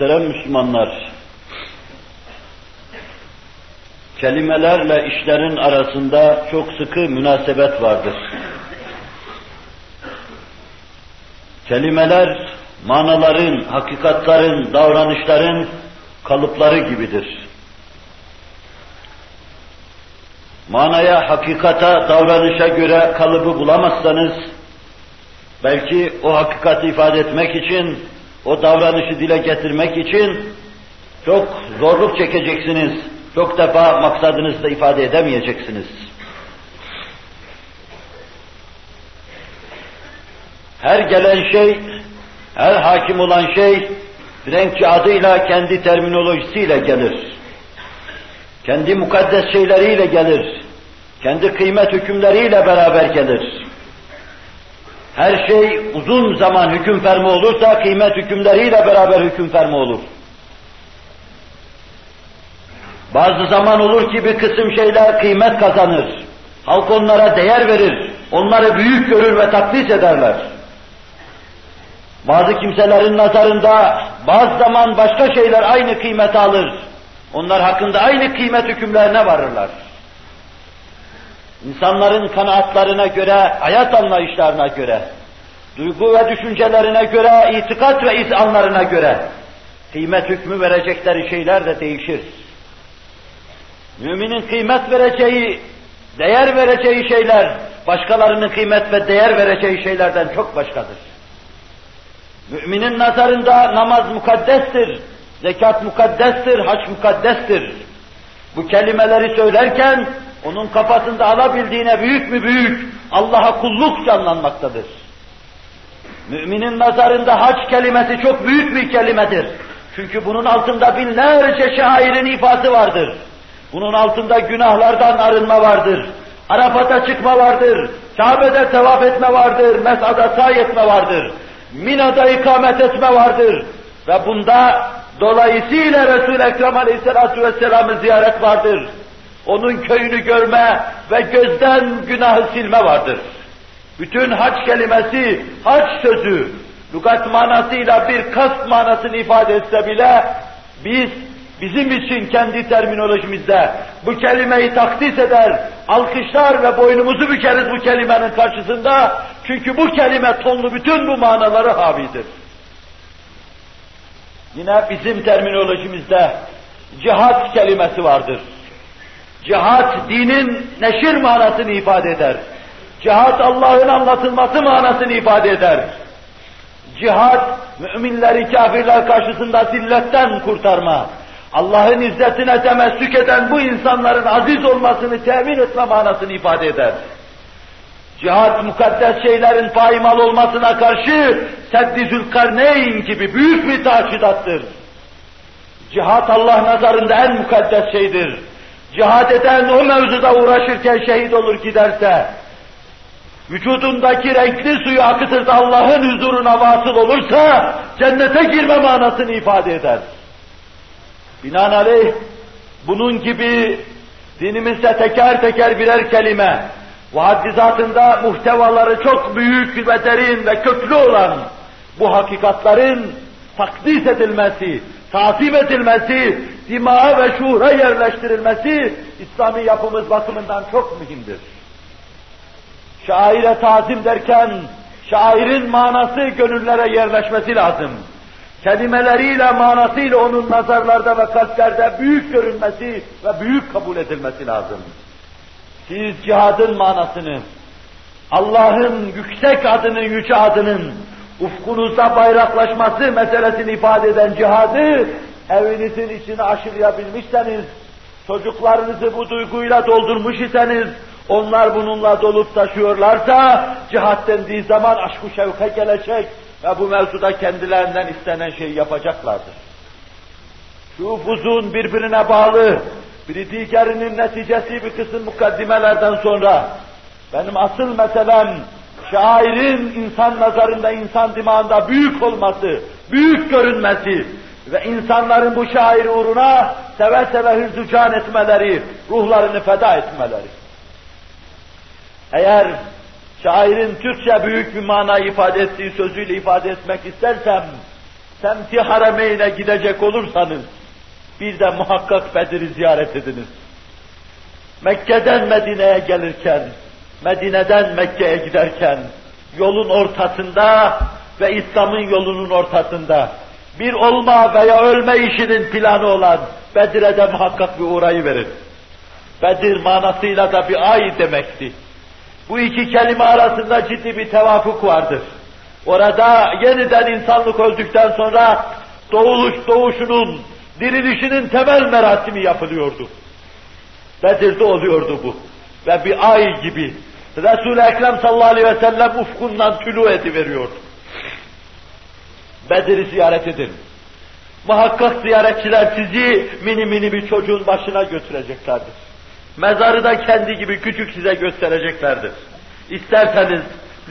Muhterem Müslümanlar, kelimelerle işlerin arasında çok sıkı münasebet vardır. Kelimeler, manaların, hakikatların, davranışların kalıpları gibidir. Manaya, hakikata, davranışa göre kalıbı bulamazsanız, belki o hakikati ifade etmek için o davranışı dile getirmek için çok zorluk çekeceksiniz. Çok defa maksadınızı da ifade edemeyeceksiniz. Her gelen şey, her hakim olan şey, renkçi adıyla kendi terminolojisiyle gelir. Kendi mukaddes şeyleriyle gelir. Kendi kıymet hükümleriyle beraber gelir. Her şey uzun zaman hüküm fermi olursa kıymet hükümleriyle beraber hüküm fermi olur. Bazı zaman olur ki bir kısım şeyler kıymet kazanır. Halk onlara değer verir. Onları büyük görür ve takdis ederler. Bazı kimselerin nazarında bazı zaman başka şeyler aynı kıymet alır. Onlar hakkında aynı kıymet hükümlerine varırlar. İnsanların kanaatlarına göre, hayat anlayışlarına göre, duygu ve düşüncelerine göre, itikat ve izanlarına göre kıymet hükmü verecekleri şeyler de değişir. Müminin kıymet vereceği, değer vereceği şeyler, başkalarının kıymet ve değer vereceği şeylerden çok başkadır. Müminin nazarında namaz mukaddestir, zekat mukaddestir, haç mukaddestir. Bu kelimeleri söylerken onun kafasında alabildiğine büyük mü büyük Allah'a kulluk canlanmaktadır. Müminin nazarında hac kelimesi çok büyük bir kelimedir. Çünkü bunun altında binlerce şairin ifası vardır. Bunun altında günahlardan arınma vardır. Arafat'a çıkma vardır. Kabe'de tevaf etme vardır. Mes'ada say etme vardır. Mina'da ikamet etme vardır. Ve bunda dolayısıyla Resul-i Ekrem Aleyhisselatü Vesselam'ı ziyaret vardır. Onun köyünü görme ve gözden günahı silme vardır. Bütün hac kelimesi, hac sözü, lugat manasıyla bir kast manasını ifade etse bile, biz bizim için kendi terminolojimizde bu kelimeyi takdis eder, alkışlar ve boynumuzu bükeriz bu kelimenin karşısında. Çünkü bu kelime tonlu bütün bu manaları havidir. Yine bizim terminolojimizde cihat kelimesi vardır. Cihat dinin neşir manasını ifade eder. Cihat Allah'ın anlatılması manasını ifade eder. Cihat müminleri kafirler karşısında zilletten kurtarma. Allah'ın izzetine temessük eden bu insanların aziz olmasını temin etme manasını ifade eder. Cihat mukaddes şeylerin paymal olmasına karşı Seddi Zülkarneyn gibi büyük bir taşidattır. Cihat Allah nazarında en mukaddes şeydir. Cihad eden o mevzuda uğraşırken şehit olur giderse, vücudundaki renkli suyu akıtır da Allah'ın huzuruna vasıl olursa, cennete girme manasını ifade eder. Binaenaleyh, bunun gibi dinimizde teker teker birer kelime, haddizatında muhtevaları çok büyük ve derin ve köklü olan bu hakikatların takdis edilmesi, tasip edilmesi, dimağa ve şuura yerleştirilmesi İslami yapımız bakımından çok mühimdir. Şaire tazim derken şairin manası gönüllere yerleşmesi lazım. Kelimeleriyle, manasıyla onun nazarlarda ve kalplerde büyük görünmesi ve büyük kabul edilmesi lazım. Siz cihadın manasını, Allah'ın yüksek adının, yüce adının ufkunuzda bayraklaşması meselesini ifade eden cihadı evinizin içine aşılayabilmişseniz, çocuklarınızı bu duyguyla doldurmuş iseniz, onlar bununla dolup taşıyorlarsa, cihat dendiği zaman aşk-ı şevke gelecek ve bu mevzuda kendilerinden istenen şeyi yapacaklardır. Şu buzun birbirine bağlı, biri diğerinin neticesi bir kısım mukaddimelerden sonra, benim asıl meselem, şairin insan nazarında, insan dimağında büyük olması, büyük görünmesi, ve insanların bu şair uğruna seve seve hürzücan etmeleri, ruhlarını feda etmeleri. Eğer şairin Türkçe büyük bir mana ifade ettiği sözüyle ifade etmek istersem, semti haremeyne gidecek olursanız, bir de muhakkak Bedir'i ziyaret ediniz. Mekke'den Medine'ye gelirken, Medine'den Mekke'ye giderken, yolun ortasında ve İslam'ın yolunun ortasında, bir olma veya ölme işinin planı olan Bedir'e de muhakkak bir uğrayı verin. Bedir manasıyla da bir ay demekti. Bu iki kelime arasında ciddi bir tevafuk vardır. Orada yeniden insanlık öldükten sonra doğuluş doğuşunun, dirilişinin temel merasimi yapılıyordu. Bedir'de oluyordu bu. Ve bir ay gibi Resul-i Ekrem sallallahu aleyhi ve sellem ufkundan tülü ediveriyordu. Bedir'i ziyaret edin. Muhakkak ziyaretçiler sizi mini mini bir çocuğun başına götüreceklerdir. Mezarı da kendi gibi küçük size göstereceklerdir. İsterseniz,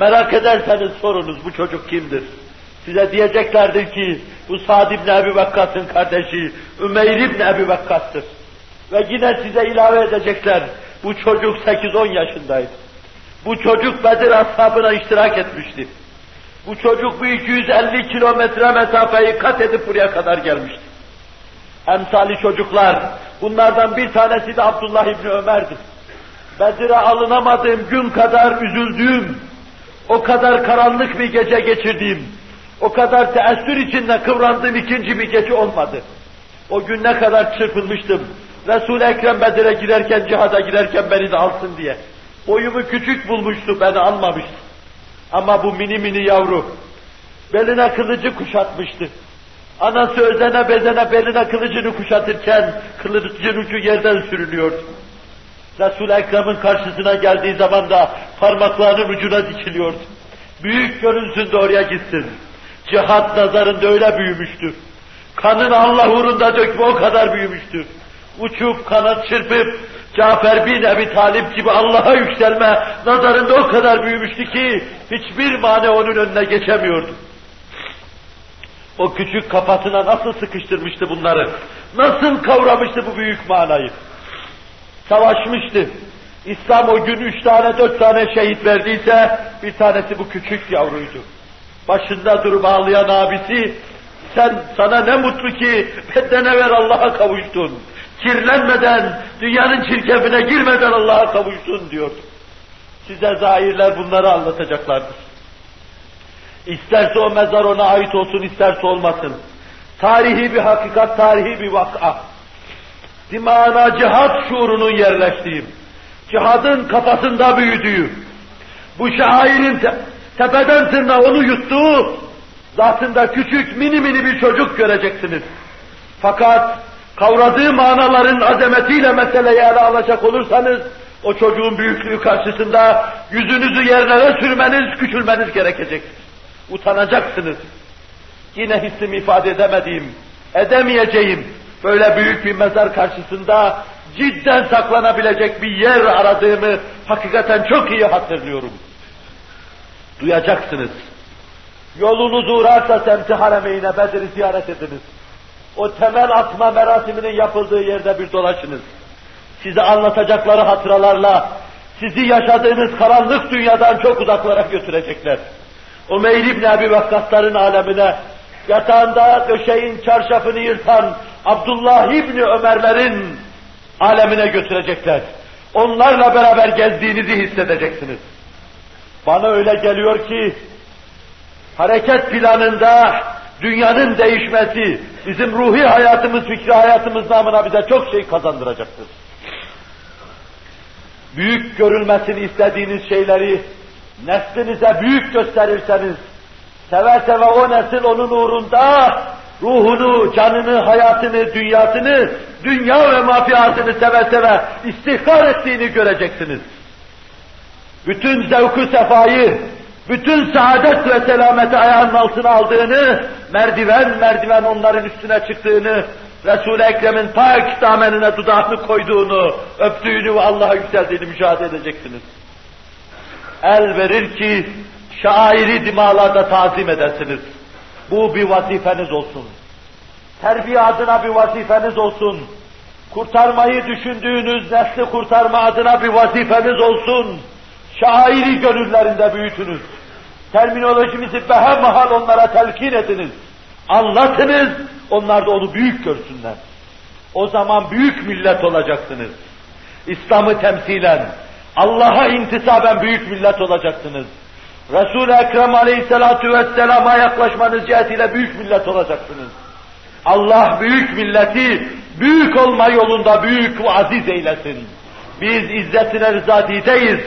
merak ederseniz sorunuz bu çocuk kimdir? Size diyeceklerdir ki bu Sa'd ibn Ebi Vakkas'ın kardeşi Ümeyr ibn Ebi Vakkas'tır. Ve yine size ilave edecekler bu çocuk 8-10 yaşındaydı. Bu çocuk Bedir ashabına iştirak etmişti. Bu çocuk bu 250 kilometre mesafeyi kat edip buraya kadar gelmişti. Emsali çocuklar, bunlardan bir tanesi de Abdullah İbni Ömer'di. Bedir'e alınamadığım gün kadar üzüldüğüm, o kadar karanlık bir gece geçirdiğim, o kadar teessür içinde kıvrandığım ikinci bir gece olmadı. O gün ne kadar çırpınmıştım. Resul-i Ekrem Bedir'e girerken, cihada girerken beni de alsın diye. Boyumu küçük bulmuştu, beni almamıştı. Ama bu mini mini yavru, beline kılıcı kuşatmıştı. Anası özene bezene beline kılıcını kuşatırken, kılıcın ucu yerden sürülüyordu. Resul-i Ekrem'in karşısına geldiği zaman da parmaklarının ucuna dikiliyordu. Büyük görünsün de oraya gitsin. Cihat nazarında öyle büyümüştür. Kanın Allah uğrunda dökme o kadar büyümüştür. Uçup kanat çırpıp Cafer bin Ebi Talip gibi Allah'a yükselme nazarında o kadar büyümüştü ki hiçbir mane onun önüne geçemiyordu. O küçük kafasına nasıl sıkıştırmıştı bunları? Nasıl kavramıştı bu büyük manayı? Savaşmıştı. İslam o gün üç tane, dört tane şehit verdiyse bir tanesi bu küçük yavruydu. Başında durup ağlayan abisi, sen sana ne mutlu ki bedene ver Allah'a kavuştun. Kirlenmeden, dünyanın çirkefine girmeden Allah'a kavuştun diyordu. Size zahirler bunları anlatacaklardır. İsterse o mezar ona ait olsun, isterse olmasın. Tarihi bir hakikat, tarihi bir vaka. Dimağına cihat şuurunun yerleştiği, cihadın kafasında büyüdüğü, bu şairin te tepeden tırnağa onu yuttuğu, zatında küçük mini mini bir çocuk göreceksiniz. Fakat kavradığı manaların azametiyle meseleyi ele alacak olursanız, o çocuğun büyüklüğü karşısında yüzünüzü yerlere sürmeniz, küçülmeniz gerekecektir. Utanacaksınız. Yine hissimi ifade edemediğim, edemeyeceğim, böyle büyük bir mezar karşısında cidden saklanabilecek bir yer aradığımı hakikaten çok iyi hatırlıyorum. Duyacaksınız. Yolunuz uğrarsa semti haremeyine Bedir'i ziyaret ediniz. O temel atma merasiminin yapıldığı yerde bir dolaşınız. Size anlatacakları hatıralarla sizi yaşadığınız karanlık dünyadan çok uzaklara götürecekler. Umeyr İbni Ebi Vakkasların alemine, yatağında döşeğin çarşafını yırtan Abdullah İbni Ömerlerin alemine götürecekler. Onlarla beraber gezdiğinizi hissedeceksiniz. Bana öyle geliyor ki, hareket planında dünyanın değişmesi, bizim ruhi hayatımız, fikri hayatımız namına bize çok şey kazandıracaktır. Büyük görülmesini istediğiniz şeyleri neslinize büyük gösterirseniz, seve seve o nesil onun uğrunda ruhunu, canını, hayatını, dünyasını, dünya ve mafiasını seve seve istihkar ettiğini göreceksiniz. Bütün zevku sefayı, bütün saadet ve selameti ayağının altına aldığını, merdiven merdiven onların üstüne çıktığını, Resul-i Ekrem'in pak damenine dudağını koyduğunu, öptüğünü ve Allah'a yükseldiğini müşahede edeceksiniz. El verir ki şairi dimalarda tazim edesiniz. Bu bir vazifeniz olsun. Terbiye adına bir vazifeniz olsun. Kurtarmayı düşündüğünüz nesli kurtarma adına bir vazifeniz olsun. Şairi gönüllerinde büyütünüz. Terminolojimizi behemahal onlara telkin ediniz. Anlatınız, onlar da onu büyük görsünler. O zaman büyük millet olacaksınız. İslam'ı temsilen, Allah'a intisaben büyük millet olacaksınız. Resul-i Ekrem aleyhissalatu vesselama yaklaşmanız cihetiyle büyük millet olacaksınız. Allah büyük milleti büyük olma yolunda büyük ve aziz eylesin. Biz izzetine rızadideyiz.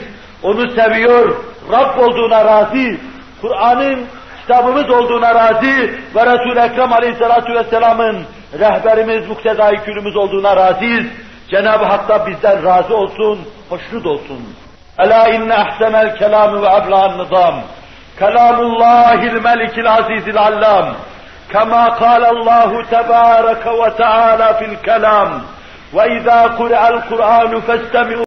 Onu seviyor, Rab olduğuna razı, Kur'an'ın kitabımız olduğuna razı ve Resul-i Ekrem Aleyhisselatü Vesselam'ın rehberimiz, muktedai külümüz olduğuna razıyız. Cenab-ı Hak da bizden razı olsun, hoşnut olsun. Ela inne ahsenel kelamı ve ebla'n nizam. Kelamullahil melikil azizil allam. Kema kalallahu tebareke ve teala fil kelam. Ve izâ kur'al kur'anu festemi'u